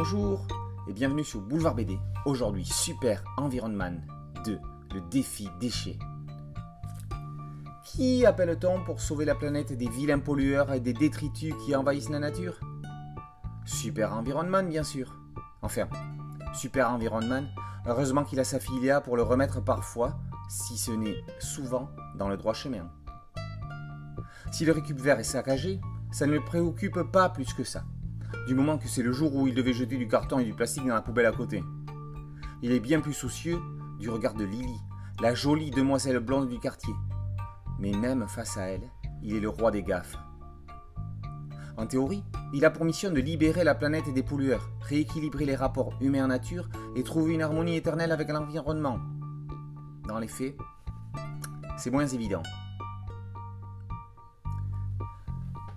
Bonjour et bienvenue sur Boulevard BD. Aujourd'hui, Super Environnement 2, le défi déchet. Qui appelle-t-on pour sauver la planète des vilains pollueurs et des détritus qui envahissent la nature? Super Environnement, bien sûr. Enfin, Super Environnement, heureusement qu'il a sa fille Léa pour le remettre parfois, si ce n'est souvent, dans le droit chemin. Si le récup vert est saccagé, ça ne le préoccupe pas plus que ça du moment que c'est le jour où il devait jeter du carton et du plastique dans la poubelle à côté. Il est bien plus soucieux du regard de Lily, la jolie demoiselle blonde du quartier. Mais même face à elle, il est le roi des gaffes. En théorie, il a pour mission de libérer la planète des pollueurs, rééquilibrer les rapports humains-nature et trouver une harmonie éternelle avec l'environnement. Dans les faits, c'est moins évident.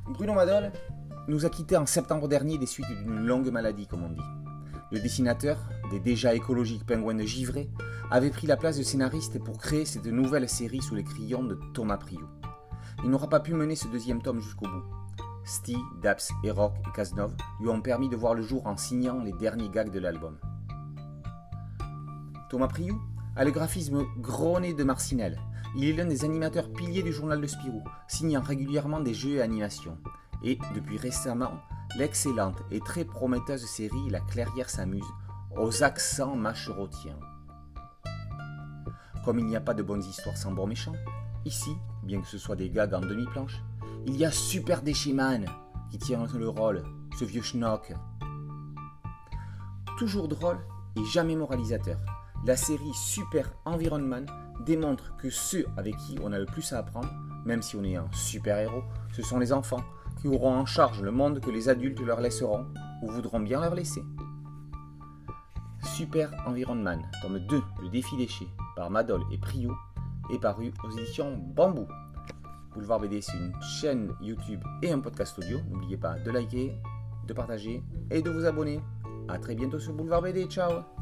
Bruno Madol nous a quittés en septembre dernier des suites d'une longue maladie, comme on dit. Le dessinateur, des déjà écologiques pingouins de Givré, avait pris la place de scénariste pour créer cette nouvelle série sous les crayons de Thomas Priou. Il n'aura pas pu mener ce deuxième tome jusqu'au bout. Steve, Daps, Rock et Cazenove lui ont permis de voir le jour en signant les derniers gags de l'album. Thomas Priou a le graphisme gros de Marcinelle. Il est l'un des animateurs piliers du journal de Spirou, signant régulièrement des jeux et animations et, depuis récemment, l'excellente et très prometteuse série La Clairière s'amuse, aux accents mâcherotiens. Comme il n'y a pas de bonnes histoires sans bon méchant, ici, bien que ce soit des gags en demi-planche, il y a Super Déchiman qui tient le rôle, ce vieux schnock. Toujours drôle et jamais moralisateur, la série Super Environment démontre que ceux avec qui on a le plus à apprendre, même si on est un super héros, ce sont les enfants, qui auront en charge le monde que les adultes leur laisseront ou voudront bien leur laisser. Super Environnement, tome 2, Le défi déchet, par Madol et Priou, est paru aux éditions Bambou. Boulevard BD, c'est une chaîne YouTube et un podcast audio. N'oubliez pas de liker, de partager et de vous abonner. A très bientôt sur Boulevard BD. Ciao